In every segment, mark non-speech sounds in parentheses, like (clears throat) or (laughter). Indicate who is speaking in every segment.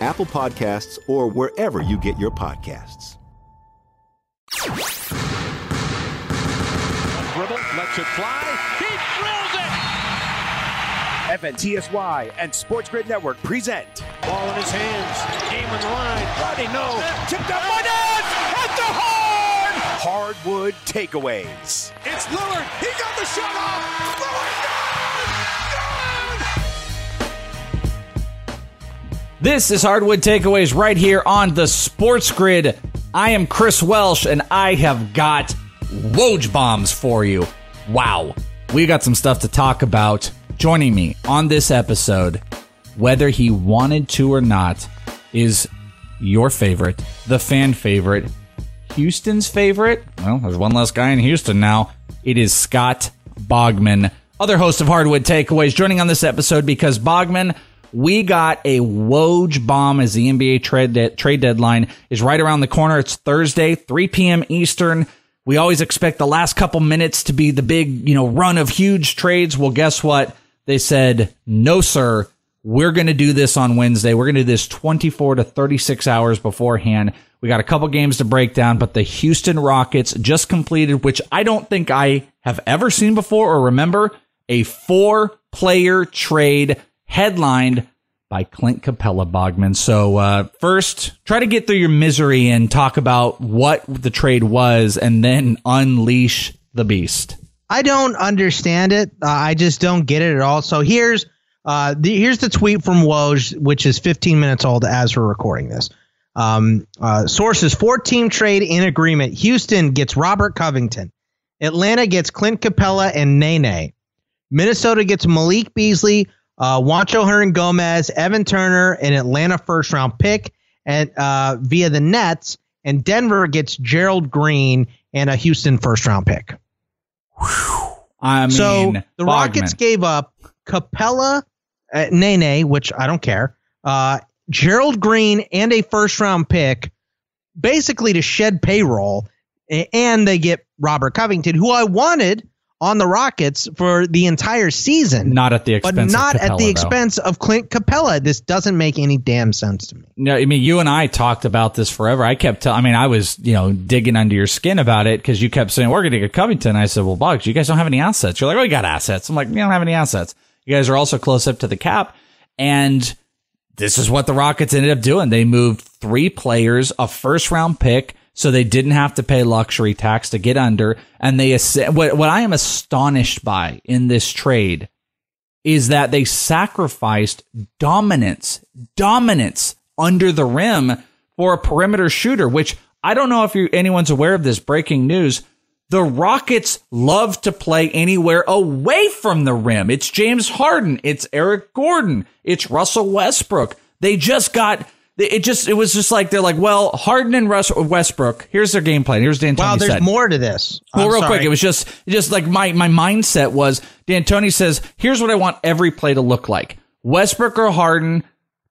Speaker 1: Apple Podcasts, or wherever you get your podcasts.
Speaker 2: Dribble, lets it fly. He drills it!
Speaker 3: FNTSY and Sports Grid Network present.
Speaker 2: Ball in his hands. Game on the line. Rodney, no. Tipped up by Nance at the horn!
Speaker 3: Hardwood Takeaways.
Speaker 2: It's Lillard. He got the shot off.
Speaker 4: This is Hardwood Takeaways right here on the Sports Grid. I am Chris Welsh and I have got Woj bombs for you. Wow. We got some stuff to talk about. Joining me on this episode, whether he wanted to or not, is your favorite, the fan favorite, Houston's favorite. Well, there's one less guy in Houston now. It is Scott Bogman, other host of Hardwood Takeaways, joining on this episode because Bogman, we got a Woj bomb as the NBA trade de- trade deadline is right around the corner. It's Thursday, 3 p.m. Eastern. We always expect the last couple minutes to be the big, you know, run of huge trades. Well, guess what? They said, no, sir. We're going to do this on Wednesday. We're going to do this 24 to 36 hours beforehand. We got a couple games to break down, but the Houston Rockets just completed, which I don't think I have ever seen before or remember, a four player trade headlined by Clint Capela Bogman. So, uh, first, try to get through your misery and talk about what the trade was and then unleash the beast.
Speaker 5: I don't understand it. Uh, I just don't get it at all. So here's uh, the, here's the tweet from Woj, which is 15 minutes old as we're recording this. Um, uh, sources: four team trade in agreement. Houston gets Robert Covington. Atlanta gets Clint Capela and Nene. Minnesota gets Malik Beasley, uh, Juancho Hernangomez, Evan Turner, an Atlanta first round pick, and uh, via the Nets. And Denver gets Gerald Green and a Houston first round pick.
Speaker 4: I mean,
Speaker 5: so the
Speaker 4: Bogman.
Speaker 5: Rockets gave up Capela, uh, Nene, which I don't care, uh, Gerald Green and a first round pick, basically to shed payroll, and they get Robert Covington, who I wanted on the Rockets for the entire season.
Speaker 4: Not at the expense,
Speaker 5: but not
Speaker 4: Capela,
Speaker 5: at the expense
Speaker 4: though.
Speaker 5: of Clint Capela. This doesn't make any damn sense to me.
Speaker 4: No, I mean you and I talked about this forever. I kept, tell- I mean, I was you know digging under your skin about it because you kept saying we're going to get Covington. I said, well, Bugs, you guys don't have any assets. You're like, oh, we got assets. I'm like, we don't have any assets. You guys are also close up to the cap, and this is what the Rockets ended up doing. They moved three players, a first round pick, so they didn't have to pay luxury tax to get under. And they what what I am astonished by in this trade is that they sacrificed dominance, dominance under the rim for a perimeter shooter, which I don't know if you, anyone's aware of this breaking news. The Rockets love to play anywhere away from the rim. It's James Harden. It's Eric Gordon. It's Russell Westbrook. They just got it. Just it was just like they're like, well, Harden and Russ Westbrook. Here's their game plan. Here's D'Antoni.
Speaker 5: Wow, there's
Speaker 4: said.
Speaker 5: more to this.
Speaker 4: Well,
Speaker 5: I'm
Speaker 4: real
Speaker 5: sorry.
Speaker 4: quick, it was just just like my my mindset was D'Antoni says, here's what I want every play to look like. Westbrook or Harden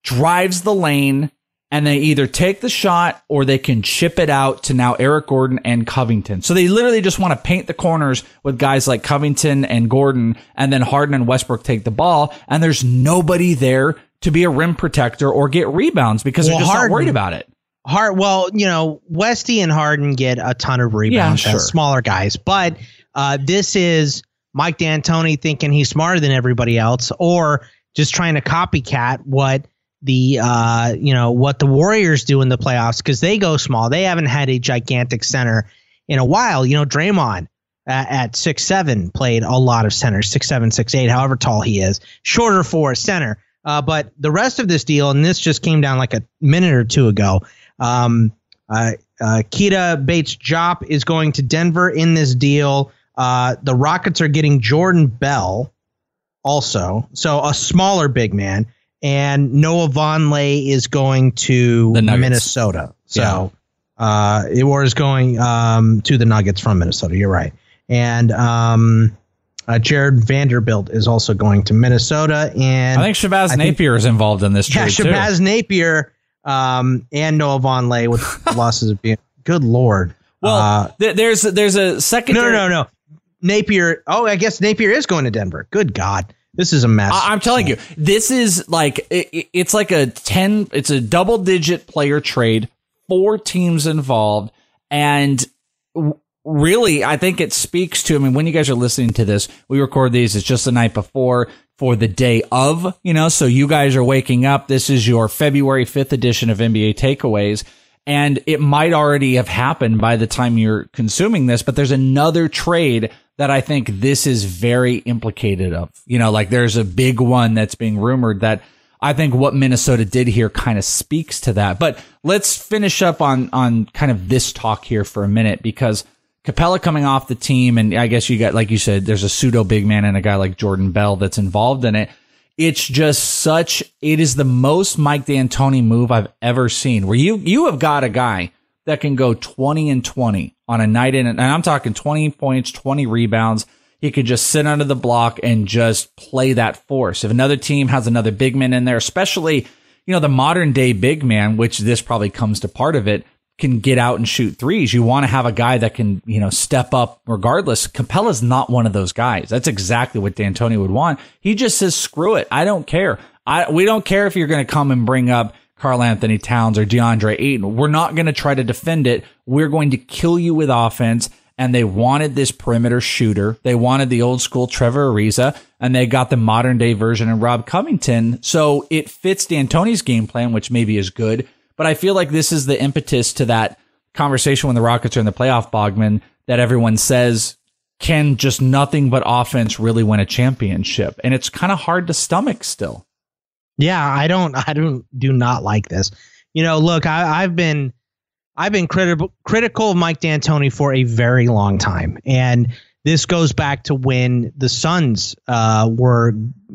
Speaker 4: drives the lane and they either take the shot or they can chip it out to now Eric Gordon and Covington. So they literally just want to paint the corners with guys like Covington and Gordon and then Harden and Westbrook take the ball and there's nobody there to be a rim protector or get rebounds because
Speaker 5: Well,
Speaker 4: they're just
Speaker 5: Harden-
Speaker 4: not worried about it.
Speaker 5: Hard. Well, you know, Westy and Harden get a ton of rebounds
Speaker 4: Yeah, sure.
Speaker 5: as smaller guys, but uh, this is Mike D'Antoni thinking he's smarter than everybody else, or just trying to copycat what the uh, you know what the Warriors do in the playoffs because they go small. They haven't had a gigantic center in a while. You know, Draymond at, at six seven played a lot of centers, six seven, six eight, however tall he is, shorter for a center. Uh, but the rest of this deal, and this just came down like a minute or two ago. Um, uh, uh, Keita Bates-Diop is going to Denver in this deal. Uh, the Rockets are getting Jordan Bell also, so a smaller big man, and Noah Vonleh is going to Minnesota. So uh, it was going um, to the Nuggets from Minnesota. You're right, and um, uh, Jarred Vanderbilt is also going to Minnesota, and
Speaker 4: I think Shabazz
Speaker 5: I think-
Speaker 4: Napier is involved in this
Speaker 5: yeah,
Speaker 4: trade too.
Speaker 5: Shabazz Napier um, and Noah Vonleh with (laughs) losses of being. Good lord.
Speaker 4: Well,
Speaker 5: Uh,
Speaker 4: th- there's there's a
Speaker 5: no,
Speaker 4: secondary.
Speaker 5: no, no, no. Napier. Oh, I guess Napier is going to Denver. Good God, this is a mess.
Speaker 4: I- I'm telling you, this is like it, it- it's like a ten. It's a double digit player trade, four teams involved, and really, I think it speaks to. I mean, when you guys are listening to this, we record these. It's just the night before for the day of. You know, so you guys are waking up. This is your February fifth edition of NBA takeaways. And it might already have happened by the time you're consuming this, but there's another trade that I think this is very implicated of. You know, like there's a big one that's being rumored that I think what Minnesota did here kind of speaks to that. But let's finish up on on kind of this talk here for a minute because Capela coming off the team, and I guess you got like you said, there's a pseudo big man and a guy like Jordan Bell that's involved in it. It's just such. It is the most Mike D'Antoni move I've ever seen. Where you you have got a guy that can go twenty and twenty on a night in, and I'm talking twenty points, twenty rebounds. He could just sit under the block and just play that force. If another team has another big man in there, especially you know the modern day big man, which this probably comes to part of it, can get out and shoot threes. You want to have a guy that can, you know, step up regardless. Capela's not one of those guys. That's exactly what D'Antoni would want. He just says, screw it. I don't care. I, we don't care if you're going to come and bring up Karl-Anthony Towns or DeAndre Ayton. We're not going to try to defend it. We're going to kill you with offense. And they wanted this perimeter shooter. They wanted the old school Trevor Ariza and they got the modern day version of Rob Covington. So it fits D'Antoni's game plan, which maybe is good. But I feel like this is the impetus to that conversation when the Rockets are in the playoff, Bogman, that everyone says can just nothing but offense really win a championship. And it's kind of hard to stomach still.
Speaker 5: Yeah, I don't, I don't, do not like this. You know, look, I, I've been, I've been critical critical of Mike D'Antoni for a very long time, and this goes back to when the Suns uh, were,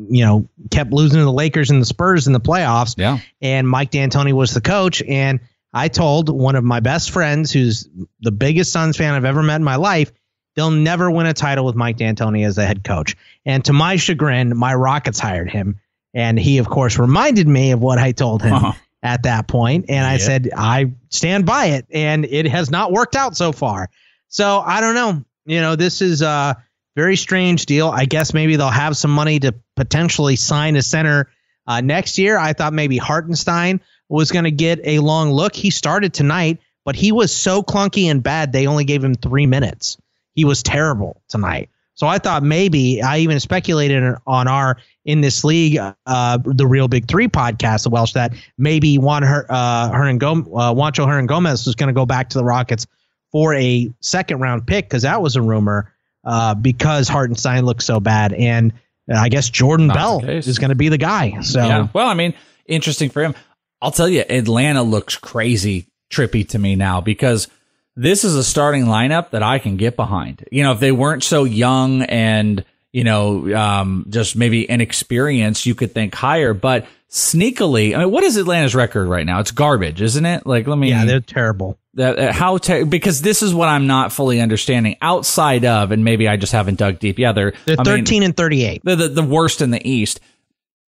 Speaker 5: you know, kept losing to the Lakers and the Spurs in the playoffs.
Speaker 4: Yeah,
Speaker 5: and Mike D'Antoni was the coach, and I told one of my best friends, who's the biggest Suns fan I've ever met in my life, they'll never win a title with Mike D'Antoni as the head coach. And to my chagrin, my Rockets hired him. And he, of course, reminded me of what I told him.
Speaker 4: Uh-huh.
Speaker 5: at that point, and I said I stand by it, and it has not worked out so far. So I don't know. You know, this is a very strange deal. I guess maybe they'll have some money to potentially sign a center uh, next year. I thought maybe Hartenstein was going to get a long look. He started tonight, but he was so clunky and bad they only gave him three minutes. He was terrible tonight. So I thought maybe I even speculated on our in this league, uh, the Real Big Three podcast, the Welsh, that maybe Juan Her, uh, Hernangomez, uh, Juancho Hernangomez was going to go back to the Rockets for a second round pick because that was a rumor uh, because Hartenstein looked so bad, and I guess Jordan
Speaker 4: Not
Speaker 5: Bell is going to be the guy. So
Speaker 4: Yeah. Well, I mean, interesting for him. I'll tell you, Atlanta looks crazy trippy to me now because this is a starting lineup that I can get behind. You know, if they weren't so young and, you know, um, just maybe inexperienced, you could think higher. But sneakily, I mean, what is Atlanta's record right now? It's garbage, isn't it? Like, let me.
Speaker 5: yeah, they're terrible.
Speaker 4: that uh, how te- because this is what I'm not fully understanding outside of, and maybe I just haven't dug deep. Yeah, they're
Speaker 5: They're
Speaker 4: I mean,
Speaker 5: 13 and 38.
Speaker 4: they're the, the worst in the East,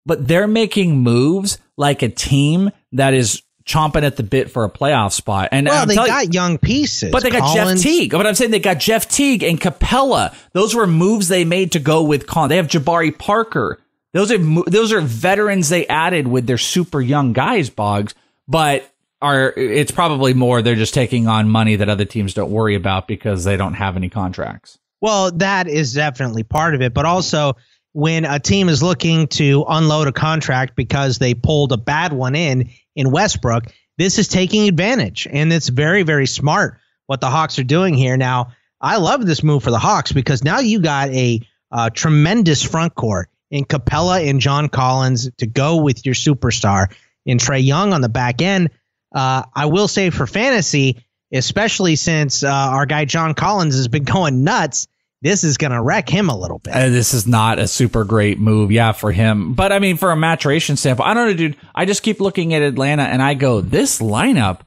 Speaker 4: but they're making moves like a team that is chomping at the bit for a playoff spot. And
Speaker 5: Well,
Speaker 4: I'm
Speaker 5: they got young pieces.
Speaker 4: but they got
Speaker 5: Collins-
Speaker 4: Jeff Teague. But I'm saying they got Jeff Teague and Capela. Those were moves they made to go with Colin. They have Jabari Parker. Those are those are veterans they added with their super young guys, Boggs. But are it's probably more they're just taking on money that other teams don't worry about because they don't have any contracts.
Speaker 5: Well, that is definitely part of it, but also when a team is looking to unload a contract because they pulled a bad one in in Westbrook, this is taking advantage, and it's very very smart what the Hawks are doing here. Now, I love this move for the Hawks because now you got a uh, tremendous front court in Capela and John Collins to go with your superstar in Trae Young on the back end. Uh, I will say for fantasy, especially since uh, our guy John Collins has been (laughs) going nuts, this is going to wreck him a little bit.
Speaker 4: Uh, this is not a super great move, yeah, for him. But I mean, for a maturation standpoint, I don't know, dude. I just keep looking at Atlanta and I go, this lineup,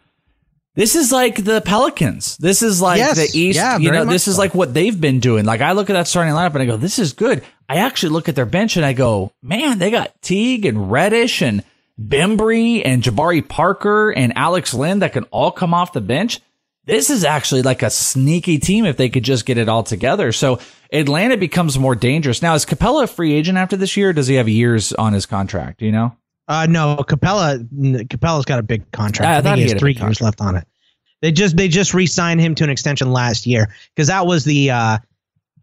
Speaker 4: this is like the Pelicans. This is like
Speaker 5: Yes,
Speaker 4: the East.
Speaker 5: yeah,
Speaker 4: you know, this is like what they've been doing. Like I look at that starting lineup and I go, this is good. I actually look at their bench and I go, man, they got Teague and Reddish and Bembry and Jabari Parker and Alex Len that can all come off the bench. This is actually like a sneaky team if they could just get it all together. So Atlanta becomes more dangerous. Now, is Capela a free agent after this year? Or does he have years on his contract? You know?
Speaker 5: Uh, no, Capela. Capela's got a big contract.
Speaker 4: I
Speaker 5: I,
Speaker 4: thought
Speaker 5: think
Speaker 4: he
Speaker 5: he has three years left on it. They just they just re-signed him to an extension last year because that was the uh,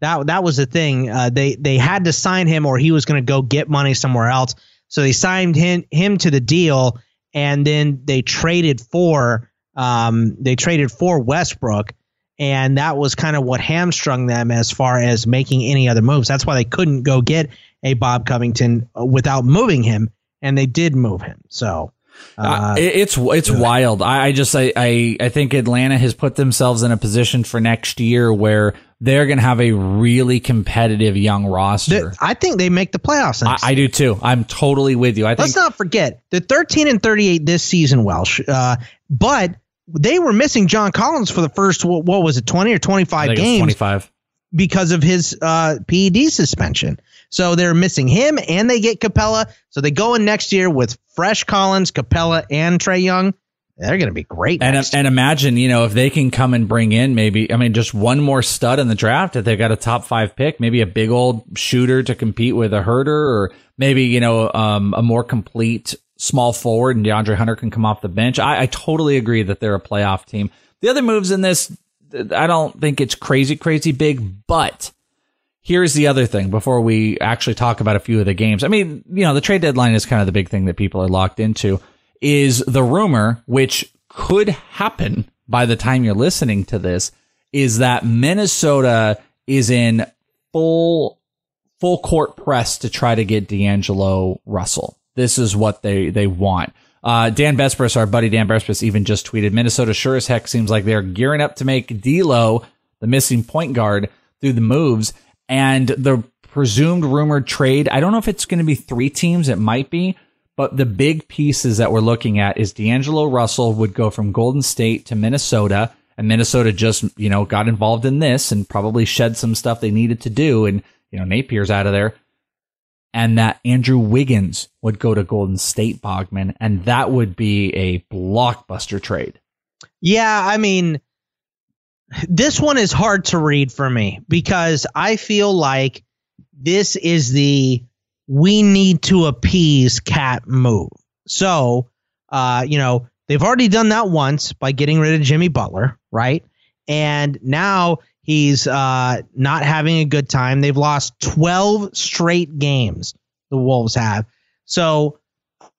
Speaker 5: that that was the thing. Uh, they they had to sign him or he was going to go get money somewhere else. So they signed him him to the deal, and then they traded for um they traded for Westbrook, and that was kind of what hamstrung them as far as making any other moves. That's why they couldn't go get a Bob Covington uh, without moving him, and they did move him. So.
Speaker 4: Uh, it- it's it's wild. I, I just I, I I think Atlanta has put themselves in a position for next year where they're going to have a really competitive young roster.
Speaker 5: The- I think they make the playoffs.
Speaker 4: I, I do too. I'm totally with you. I think
Speaker 5: Let's not forget the 13 and 38 this season, Welsh. Uh, but they were missing John Collins for the first what, what was it, 20 or 25 games
Speaker 4: 25.
Speaker 5: because of his uh, PED suspension. So they're missing him, and they get Capela. So they go in next year with fresh Collins, Capela, and Trae Young. They're going to be great.
Speaker 4: And and imagine, you know, if they can come and bring in maybe, I mean, just one more stud in the draft. If they've got a top five pick, maybe a big old shooter to compete with a herder, or maybe you know, um, a more complete small forward, and DeAndre Hunter can come off the bench. I, I totally agree that they're a playoff team. The other moves in this, I don't think it's crazy, crazy big, but here's the other thing before we actually talk about a few of the games. I mean, you know, the trade deadline is kind of the big thing that people are locked into is the rumor, which could happen by the time you're listening to this, is that Minnesota is in full full court press to try to get D'Angelo Russell. This is what they they want. Uh, Dan Besbris, our buddy Dan Besbris, even just tweeted Minnesota sure as heck seems like they're gearing up to make D'Lo the missing point guard through the moves and the presumed rumored trade. I don't know if it's going to be three teams. It might be, but the big pieces that we're looking at is D'Angelo Russell would go from Golden State to Minnesota, and Minnesota just you know got involved in this and probably shed some stuff they needed to do, and you know Napier's out of there. And that Andrew Wiggins would go to Golden State Bogman, and that would be a blockbuster trade.
Speaker 5: Yeah, I mean, this one is hard to read for me because I feel like this is the we need to appease cat move. So, uh, you know, they've already done that once by getting rid of Jimmy Butler, right? And now he's uh, not having a good time. They've lost 12 straight games, the Wolves have. So,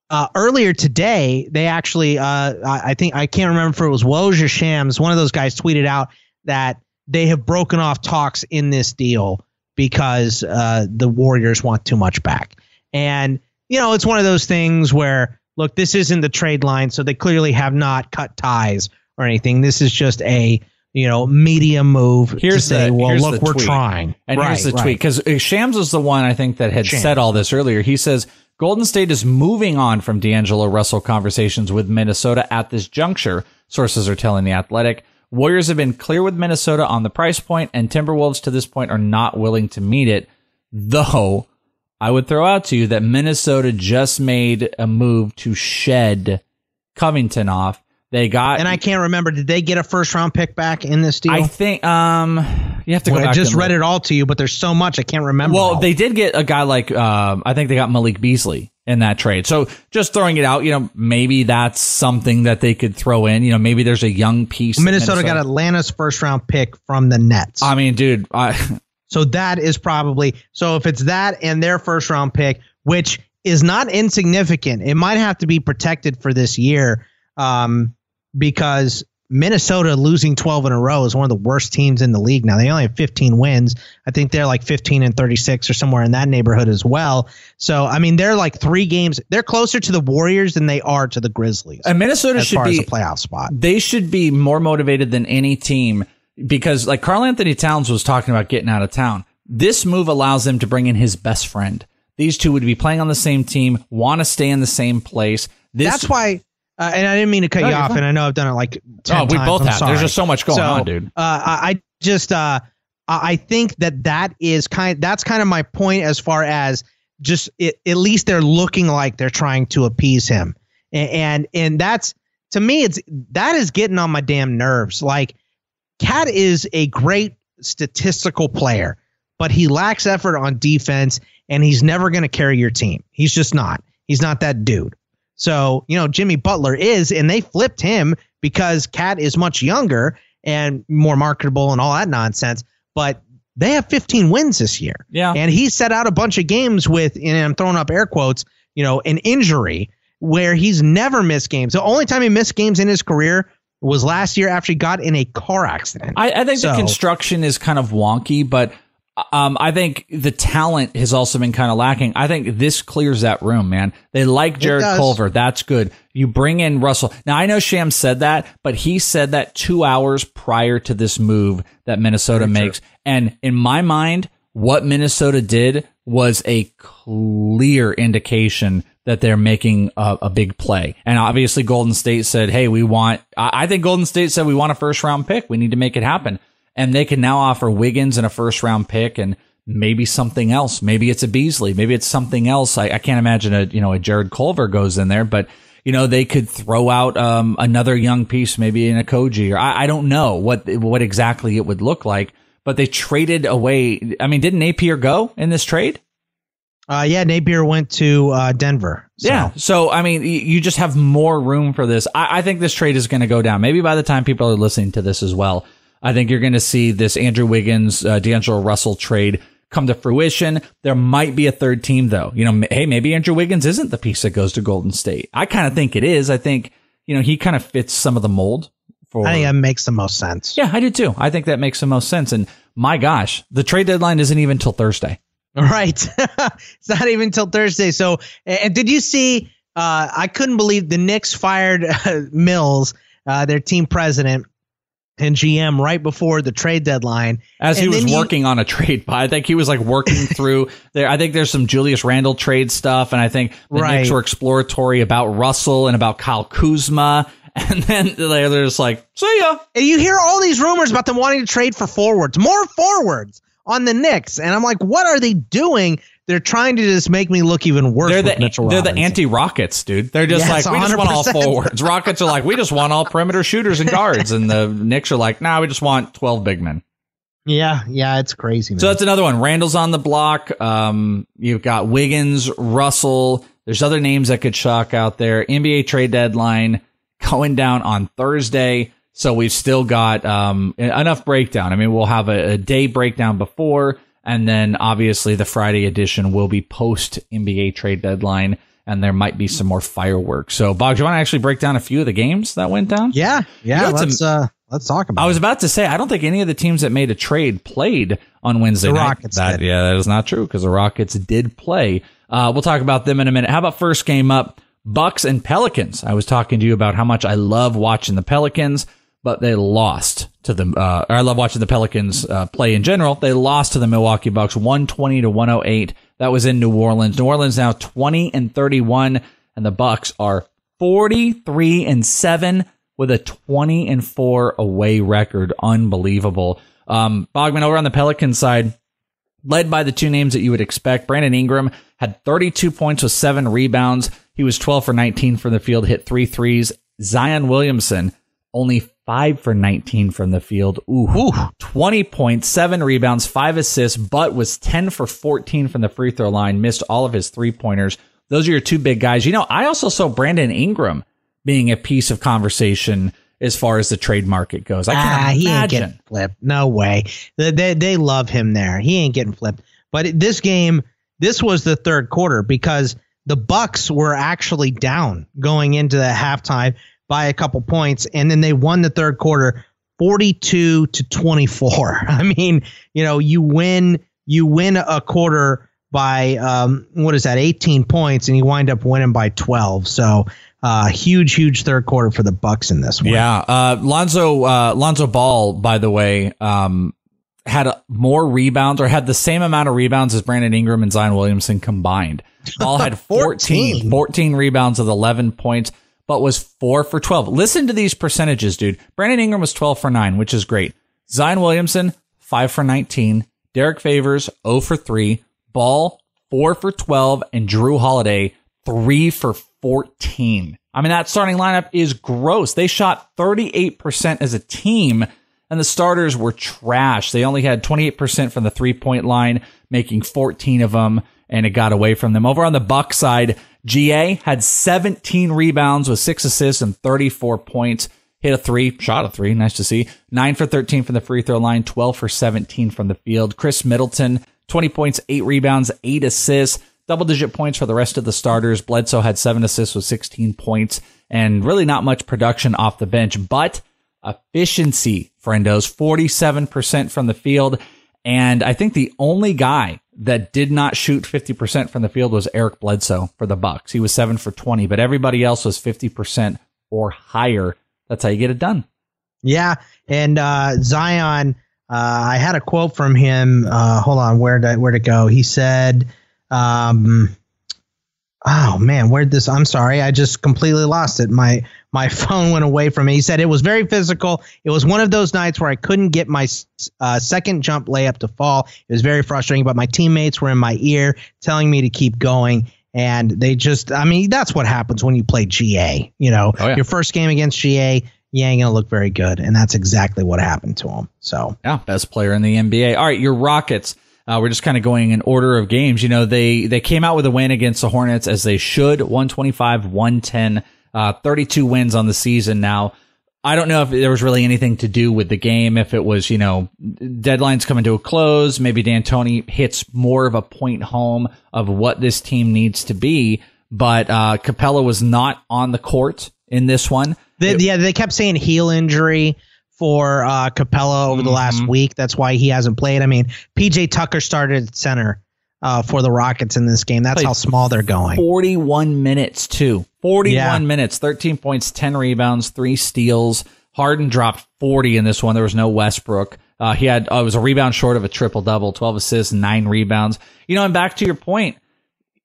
Speaker 5: uh, earlier today, they actually, uh, I think, I can't remember if it was Woj or Shams, one of those guys tweeted out that they have broken off talks in this deal because uh, the Warriors want too much back. And, you know, it's one of those things where, look, this isn't the trade line, so they clearly have not cut ties or anything. This is just a, you know, media move
Speaker 4: here's
Speaker 5: to say,
Speaker 4: the,
Speaker 5: well, look, we're
Speaker 4: tweet.
Speaker 5: trying.
Speaker 4: And
Speaker 5: right,
Speaker 4: here's the
Speaker 5: right.
Speaker 4: tweet because uh, Shams was the one I think that had
Speaker 5: Shams.
Speaker 4: said all this earlier. He says Golden State is moving on from D'Angelo Russell conversations with Minnesota at this juncture. Sources are telling the Athletic. Warriors have been clear with Minnesota on the price point, and Timberwolves to this point are not willing to meet it. Though I would throw out to you that Minnesota just made a move to shed Covington off. They got
Speaker 5: And I can't remember, did they get a first round pick back in this deal?
Speaker 4: I think um you have to go
Speaker 5: Well, I just read it all to you, but there's so much I can't remember.
Speaker 4: Well, they did get a guy like um, I think they got Malik Beasley in that trade. So just throwing it out, you know, maybe that's something that they could throw in. You know, maybe there's a young piece. that
Speaker 5: Minnesota, got Atlanta's first round pick from the Nets.
Speaker 4: I mean, dude, I, (laughs)
Speaker 5: so that is probably so if it's that and their first round pick, which is not insignificant, it might have to be protected for this year, um, because Minnesota losing 12 in a row is one of the worst teams in the league now. They only have 15 wins. I think they're like 15 and 36 or somewhere in that neighborhood as well. So, I mean, they're like three games. They're closer to the Warriors than they are to the Grizzlies.
Speaker 4: and Minnesota should be
Speaker 5: as a playoff spot.
Speaker 4: they should be more motivated than any team because like Karl-Anthony Towns was talking about getting out of town. This move allows them to bring in his best friend. These two would be playing on the same team, want to stay in the same place. This,
Speaker 5: That's why, uh, and I didn't mean to cut
Speaker 4: No,
Speaker 5: you off,
Speaker 4: fine.
Speaker 5: and I know I've done it like 10
Speaker 4: Oh, we
Speaker 5: times.
Speaker 4: both
Speaker 5: I'm
Speaker 4: have. There's just so much going
Speaker 5: So,
Speaker 4: on, dude.
Speaker 5: Uh, I I just, uh, I I think that that is kind. That's kind of my point as far as just it, at least they're looking like they're trying to appease him, and, and and that's to me, it's that is getting on my damn nerves. Like, Cat is a great statistical player, but he lacks effort on defense, and he's never going to carry your team. He's just not. He's not that dude. So, you know, Jimmy Butler is, and they flipped him because Cat is much younger and more marketable and all that nonsense. But they have 15 wins this year.
Speaker 4: Yeah.
Speaker 5: And he set out a bunch of games with, and I'm throwing up air quotes, you know, an injury where he's never missed games. The only time he missed games in his career was last year after he got in a car accident.
Speaker 4: I, I think the construction is kind of wonky, but um, I think the talent has also been kind of lacking. I think this clears that room, man. They like
Speaker 5: Jarrett.
Speaker 4: Culver. That's good. You bring in Russell. Now, I know Sham said that, but he said that two hours prior to this move that Minnesota makes. And in my mind, what Minnesota did was a clear indication that they're making a, a big play. And obviously, Golden State said, Hey, we want, I, I think Golden State said, we want a first round pick. We need to make it happen. And they can now offer Wiggins and a first round pick and maybe something else. Maybe it's a Beasley. Maybe it's something else. I, I can't imagine a, you know, a Jarrett Culver goes in there, but you know, they could throw out, um, another young piece, maybe in a Koji or I, I don't know what, what exactly it would look like, but they traded away. I mean, didn't Napier go in this trade?
Speaker 5: Uh, yeah, Napier went to uh, Denver. So.
Speaker 4: Yeah. So, I mean, you just have more room for this. I, I think this trade is going to go down. Maybe by the time people are listening to this as well, I think you're going to see this Andrew Wiggins, uh, D'Angelo Russell trade come to fruition. There might be a third team, though. You know, m- hey, maybe Andrew Wiggins isn't the piece that goes to Golden State. I kind of think it is. I think, you know, he kind of fits some of the mold for.
Speaker 5: I think that makes the most sense.
Speaker 4: yeah, I do too. I think that makes the most sense. And my gosh, the trade deadline isn't even till Thursday. (laughs)
Speaker 5: Right. (laughs) it's not even till Thursday. So, and did you see? Uh, I couldn't believe the Knicks fired uh, (laughs) Mills, uh, their team president and GM, right before the trade deadline.
Speaker 4: As he was working on a trade, I think he was like working (laughs) through there. I think there's some Julius Randle trade stuff, and I think the
Speaker 5: Right.
Speaker 4: Knicks were exploratory about Russell and about Kyle Kuzma, (laughs) and then they're they're just like, see ya.
Speaker 5: And you hear all these rumors about them wanting to trade for forwards, more forwards on the Knicks. And I'm like, what are they doing? They're trying to just make me look even worse.
Speaker 4: They're
Speaker 5: with
Speaker 4: the
Speaker 5: Mitchell
Speaker 4: they're the anti Rockets, dude. They're just
Speaker 5: Yes,
Speaker 4: like we just want all forwards. Rockets are like we just want all perimeter shooters and guards, and the Knicks are like, nah, we just want twelve big men.
Speaker 5: Yeah, yeah, it's crazy. Man.
Speaker 4: So that's another one. Randle's on the block. Um, you've got Wiggins, Russell. There's other names that could shock out there. NBA trade deadline going down on Thursday. So we've still got um, enough breakdown. I mean, we'll have a, a day breakdown before, and then obviously the Friday edition will be post NBA trade deadline, and there might be some more fireworks. So, Bog, do you want to actually break down a few of the games that went down?
Speaker 5: yeah, yeah.
Speaker 4: You
Speaker 5: let's uh, let's talk about.
Speaker 4: I was about to say I don't think any of the teams that made a trade played on Wednesday
Speaker 5: The
Speaker 4: night.
Speaker 5: Rockets
Speaker 4: That,
Speaker 5: did.
Speaker 4: yeah, that is not true because the Rockets did play. Uh, we'll talk about them in a minute. How about first game up? Bucks and Pelicans. I was talking to you about how much I love watching the Pelicans, but they lost to the. Uh, I love watching the Pelicans uh, play in general. They lost to the Milwaukee Bucks, one twenty to one hundred eight. That was in New Orleans. New Orleans now twenty and thirty one, and the Bucks are forty three and seven with a 20 and 4 away record. Unbelievable. Um, Bogman over on the Pelican side, led by the two names that you would expect. Brandon Ingram had 32 points with seven rebounds. He was 12 for 19 from the field, hit three threes. Zion Williamson, only five for 19 from the field. Ooh, 20 points, seven rebounds, five assists, but was 10 for 14 from the free throw line, missed all of his three pointers. Those are your two big guys. You know, I also saw Brandon Ingram being a piece of conversation as far as the trade market goes. I
Speaker 5: ah,
Speaker 4: can't
Speaker 5: he ain't getting flipped. No way. They, they they love him there. He ain't getting flipped. But this game, this was the third quarter because the Bucks were actually down going into the halftime by a couple points, and then they won the third quarter, forty-two to twenty-four. (laughs) I mean, you know, you win you win a quarter by um, what is that, eighteen points, and you wind up winning by twelve. So. Uh, huge, huge third quarter for the Bucks in this one.
Speaker 4: Yeah, uh, Lonzo uh, Lonzo Ball, by the way, um, had a, more rebounds or had the same amount of rebounds as Brandon Ingram and Zion Williamson combined. Ball had (laughs) 14,
Speaker 5: 14.
Speaker 4: 14 rebounds with 11 points, but was four for 12. Listen to these percentages, dude. Brandon Ingram was 12 for nine, which is great. Zion Williamson, five for 19. Derrick Favors, 0 for three. Ball, four for 12. And Jrue Holiday, three for 14. I mean, that starting lineup is gross. They shot 38% as a team, and the starters were trash. They only had 28% from the three point line, making 14 of them, and it got away from them. Over on the Buck side, GA had 17 rebounds with six assists and 34 points. Hit a three, shot a three. Nice to see. Nine for 13 from the free throw line, 12 for 17 from the field. Khris Middleton, 20 points, eight rebounds, eight assists double digit points for the rest of the starters. Bledsoe had seven assists with 16 points and really not much production off the bench, but efficiency, friendos, 47% from the field. And I think the only guy that did not shoot 50% from the field was Eric Bledsoe for the Bucks. He was seven for 20, but everybody else was 50% or higher. That's how you get it done.
Speaker 5: Yeah, and uh, Zion, uh, I had a quote from him. Uh, hold on, where did where to go? He said, um, "Oh man, where'd this? I'm sorry, I just completely lost it. My my (laughs) phone went away from me." He said it was very physical. It was one of those nights where I couldn't get my uh, second jump layup to fall. It was very frustrating, but my teammates were in my ear telling me to keep going. And they just, I mean, that's what happens when you play GA. You know,
Speaker 4: Oh, yeah.
Speaker 5: your first game against GA, you ain't gonna look very good, and that's exactly what happened to him. So
Speaker 4: Yeah, best player in the NBA. All right, your Rockets. Uh, we're just kind of going in order of games. You know, they they came out with a win against the Hornets as they should, 125, 110, uh, 32 wins on the season now. I don't know if there was really anything to do with the game. If it was, you know, deadlines coming to a close, maybe D'Antoni hits more of a point home of what this team needs to be. But uh, Capela was not on the court in this one.
Speaker 5: they, yeah, they kept saying heel injury for uh, Capela over the last week. That's why he hasn't played. I mean, PJ Tucker started at center uh, for the Rockets in this game. That's how small they're going.
Speaker 4: 41 minutes too. 41
Speaker 5: Yeah.
Speaker 4: minutes, 13 points, 10 rebounds, three steals. Harden dropped 40 in this one. There was no Westbrook. Uh, he had, uh, it was a rebound short of a triple double, 12 assists, nine rebounds. You know, and back to your point,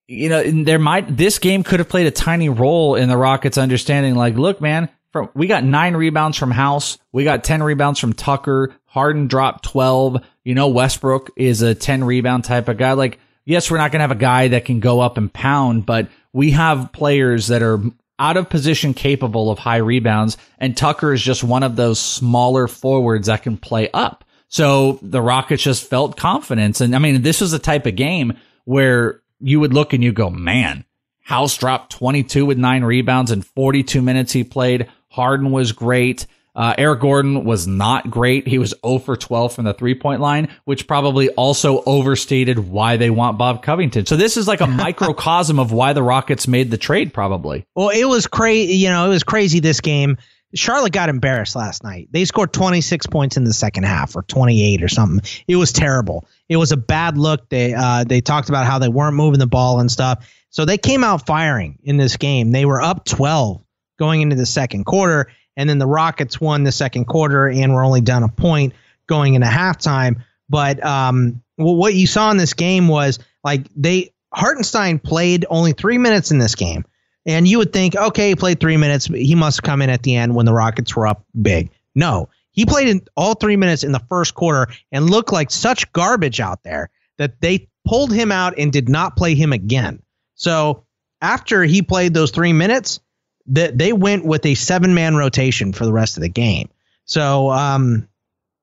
Speaker 4: you know, there might, this game could have played a tiny role in the Rockets understanding like, look, man, from, we got nine rebounds from House. We got 10 rebounds from Tucker. Harden dropped 12. You know, Westbrook is a 10 rebound type of guy. Like, yes, we're not going to have a guy that can go up and pound, but we have players that are out of position capable of high rebounds. And Tucker is just one of those smaller forwards that can play up. So the Rockets just felt confidence. And I mean, this was the type of game where you would look and you go, man, House dropped 22 with nine rebounds in 42 minutes he played. Harden was great. Uh, Eric Gordon was not great. He was 0 for 12 from the three point line, which probably also overstated why they want Bob Covington. So this is like a (laughs) microcosm of why the Rockets made the trade, probably.
Speaker 5: Well, it was crazy. You know, it was crazy this game. Charlotte got embarrassed last night. They scored 26 points in the second half or 28 or something. It was terrible. It was a bad look. They uh, they talked about how they weren't moving the ball and stuff. So they came out firing in this game. They were up 12 going into the second quarter and then the Rockets won the second quarter and were only down a point going into halftime. But um, what you saw in this game was like they Hartenstein played only three minutes in this game, and you would think, okay, he played three minutes, he must come in at the end when the Rockets were up big. No, he played in all three minutes in the first quarter and looked like such garbage out there that they pulled him out and did not play him again. So after he played those three minutes, that they went with a seven man rotation for the rest of the game. So, um,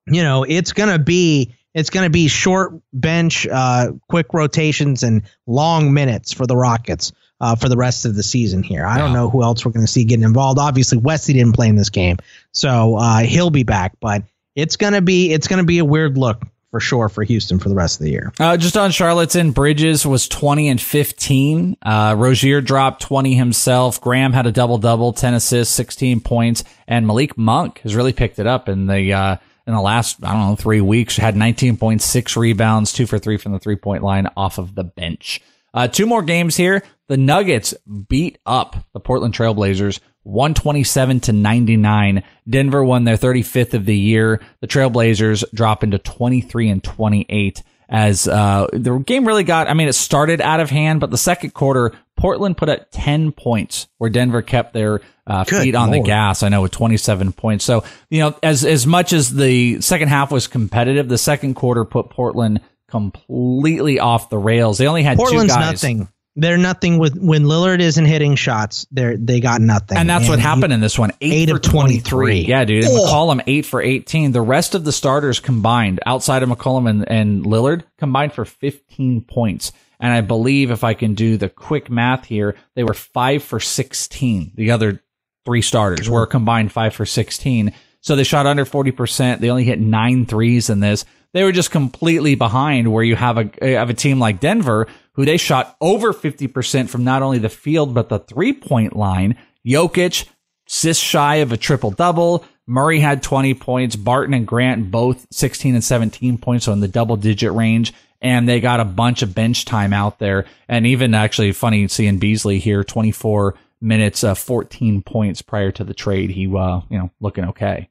Speaker 5: you know, it's gonna be it's gonna be short bench, uh, quick rotations, and long minutes for the Rockets uh, for the rest of the season here. I don't know who else we're gonna see getting involved. Obviously, Wesley didn't play in this game, so uh, he'll be back, but it's gonna be it's gonna be a weird look for sure for Houston for the rest of the year.
Speaker 4: Uh, just on Charlotte's Bridges was 20 and 15. Uh, Rozier dropped 20 himself. Graham had a double double, 10 assists, 16 points, and Malik Monk has really picked it up in the, uh, in the last, I don't know, three weeks, had 19.6 rebounds, two for three from the three point line off of the bench. Uh, two more games here. The Nuggets beat up the Portland Trailblazers 127 to 99. Denver won their 35th of the year. The Trailblazers drop into 23 and 28 as uh, the game really got, I mean, it started out of hand, but the second quarter, Portland put up 10 points where Denver kept their uh, feet on Lord. the gas. I know with 27 points. So, you know, as, as much as the second half was competitive, the second quarter put Portland completely off the rails. They only had
Speaker 5: Portland's
Speaker 4: two guys.
Speaker 5: nothing. They're nothing with when Lillard isn't hitting shots. They're they got nothing,
Speaker 4: and that's and what happened in this one.
Speaker 5: Eight, eight of twenty three.
Speaker 4: Yeah, dude. And McCollum eight for eighteen. The rest of the starters combined, outside of McCollum and, and Lillard, combined for fifteen points. And I believe if I can do the quick math here, they were five for sixteen. The other three starters were combined five for sixteen. So they shot under forty percent. They only hit nine threes in this. They were just completely behind. Where you have a have a team like Denver who they shot over 50% from not only the field, but the three point line. Jokic, sis shy of a triple double. Murray had 20 points. Barton and Grant both 16 and 17 points, so in the double digit range. And they got a bunch of bench time out there. And even actually funny seeing Beasley here, 24 minutes, uh, 14 points prior to the trade. He, uh, you know, looking okay.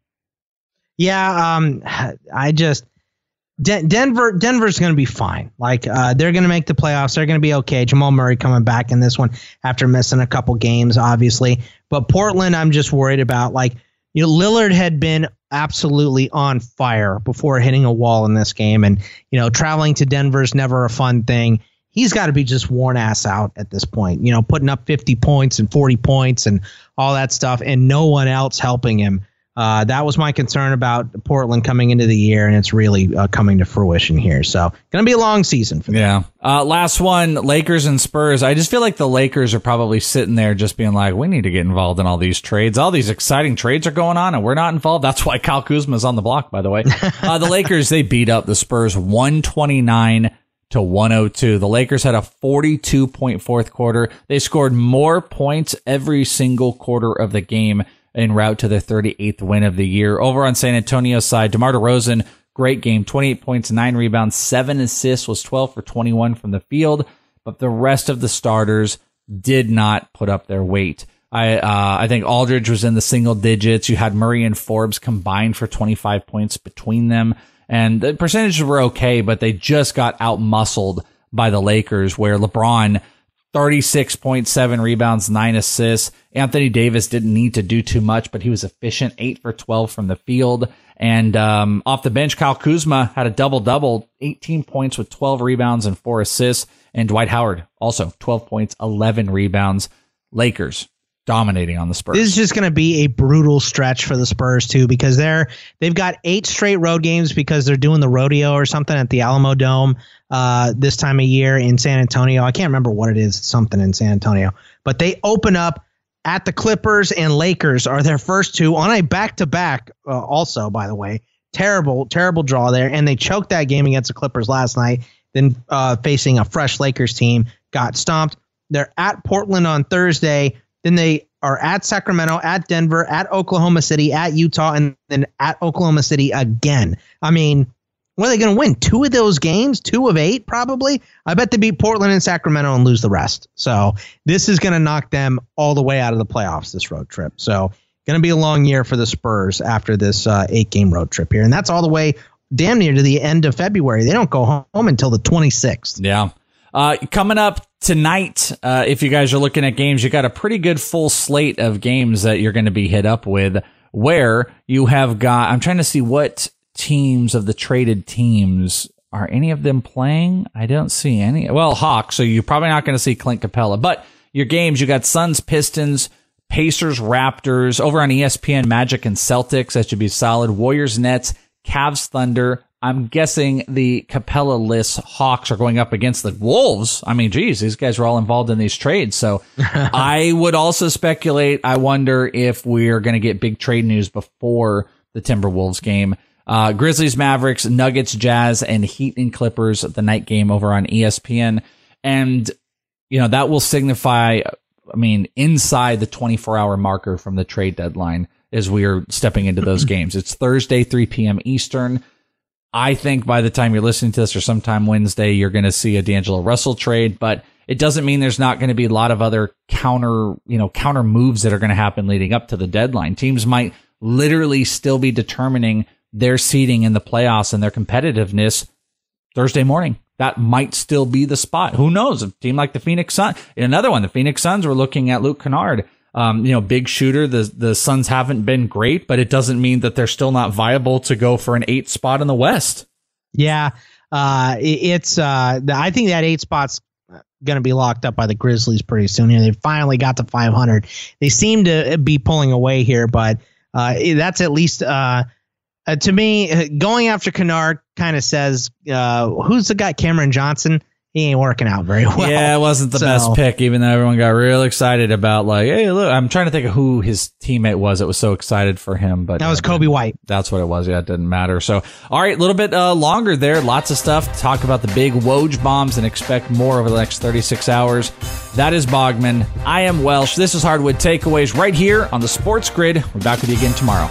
Speaker 5: Yeah. Um, (sighs) I just, De- Denver Denver's going to be fine. Like uh, they're going to make the playoffs. They're going to be okay. Jamal Murray coming back in this one after missing a couple games, obviously. But Portland, I'm just worried about. Like you know, Lillard had been absolutely on fire before hitting a wall in this game, and you know, traveling to Denver is never a fun thing. He's got to be just worn ass out at this point. You know, putting up 50 points and 40 points and all that stuff, and no one else helping him. Uh, that was my concern about Portland coming into the year, and it's really uh, coming to fruition here. So, going to be a long season for them.
Speaker 4: Yeah. Uh, last one Lakers and Spurs. I just feel like the Lakers are probably sitting there just being like, we need to get involved in all these trades. All these exciting trades are going on, and we're not involved. That's why Kyle Kuzma is on the block, by the way. (laughs) Uh, the Lakers, they beat up the Spurs 129 to 102. The Lakers had a 42 point fourth quarter. They scored more points every single quarter of the game en route to their 38th win of the year. Over on San Antonio's side, DeMar DeRozan, great game, 28 points, 9 rebounds, 7 assists, was 12 for 21 from the field, but the rest of the starters did not put up their weight. I uh, I think Aldridge was in the single digits. You had Murray and Forbes combined for 25 points between them, and the percentages were okay, but they just got out muscled by the Lakers, where LeBron 36.7 rebounds, nine assists. Anthony Davis didn't need to do too much, but he was efficient, eight for 12 from the field. And um, off the bench, Kyle Kuzma had a double double, 18 points with 12 rebounds and four assists. And Dwight Howard also 12 points, 11 rebounds. Lakers dominating on the Spurs.
Speaker 5: This is just going to be a brutal stretch for the Spurs too, because they're they've got eight straight road games because they're doing the rodeo or something at the Alamo Dome uh, this time of year in San Antonio. I can't remember what it is. Something in San Antonio, but they open up at the Clippers and Lakers are their first two on a back to back. Also, by the way, terrible terrible draw there, and they choked that game against the Clippers last night. Then uh, facing a fresh Lakers team, got stomped. They're at Portland on Thursday then they are at Sacramento, at Denver, at Oklahoma City, at Utah, and then at Oklahoma City again. I mean, what are they going to win? Two of those games, two of eight, probably. I bet they beat Portland and Sacramento and lose the rest. So this is going to knock them all the way out of the playoffs this road trip. So going to be a long year for the Spurs after this uh, eight game road trip here, and that's all the way damn near to the end of February. They don't go home until the 26th.
Speaker 4: Yeah. Uh, coming up tonight, uh, if you guys are looking at games, you got a pretty good full slate of games that you're going to be hit up with. Where you have got, I'm trying to see what teams of the traded teams are any of them playing. I don't see any. Well, Hawks, so you're probably not going to see Clint Capela, but your games, you got Suns, Pistons, Pacers, Raptors, over on ESPN, Magic and Celtics. That should be solid. Warriors, Nets, Cavs, Thunder, I'm guessing the Capela list Hawks are going up against the Wolves. I mean, geez, these guys are all involved in these trades. So (laughs) I would also speculate. I wonder if we're going to get big trade news before the Timberwolves game. Uh, Grizzlies, Mavericks, Nuggets, Jazz, and Heat and Clippers, the night game over on ESPN. And, you know, that will signify, I mean, inside the 24 hour marker from the trade deadline as we are stepping into those (clears throat) games. It's Thursday, 3 p.m. Eastern. I think by the time you're listening to this or sometime Wednesday, you're going to see a D'Angelo Russell trade, but it doesn't mean there's not going to be a lot of other counter, you know, counter moves that are going to happen leading up to the deadline. Teams might literally still be determining their seeding in the playoffs and their competitiveness Thursday morning. That might still be the spot. Who knows? A team like the Phoenix Suns, in another one, the Phoenix Suns were looking at Luke Kennard um, you know, big shooter. The the Suns haven't been great, but it doesn't mean that they're still not viable to go for an eight spot in the West.
Speaker 5: Yeah, uh, it's. Uh, I think that eight spot's going to be locked up by the Grizzlies pretty soon. Here, they finally got to 500. They seem to be pulling away here, but uh, that's at least. Uh, uh, to me, going after Kennard kind of says, uh, who's the guy? Cameron Johnson he ain't working out very well.
Speaker 4: Yeah, it wasn't the so, best pick, even though everyone got real excited about like, hey, look, I'm trying to think of who his teammate was that was so excited for him, but
Speaker 5: that was Coby White.
Speaker 4: That's what it was. Yeah, it didn't matter. So, all right, a little bit uh, longer there. Lots of stuff. Talk about the big Woj bombs and expect more over the next 36 hours. That is Bogman. I am Welsh. This is Hardwood Takeaways right here on the Sports Grid. We're back with you again tomorrow.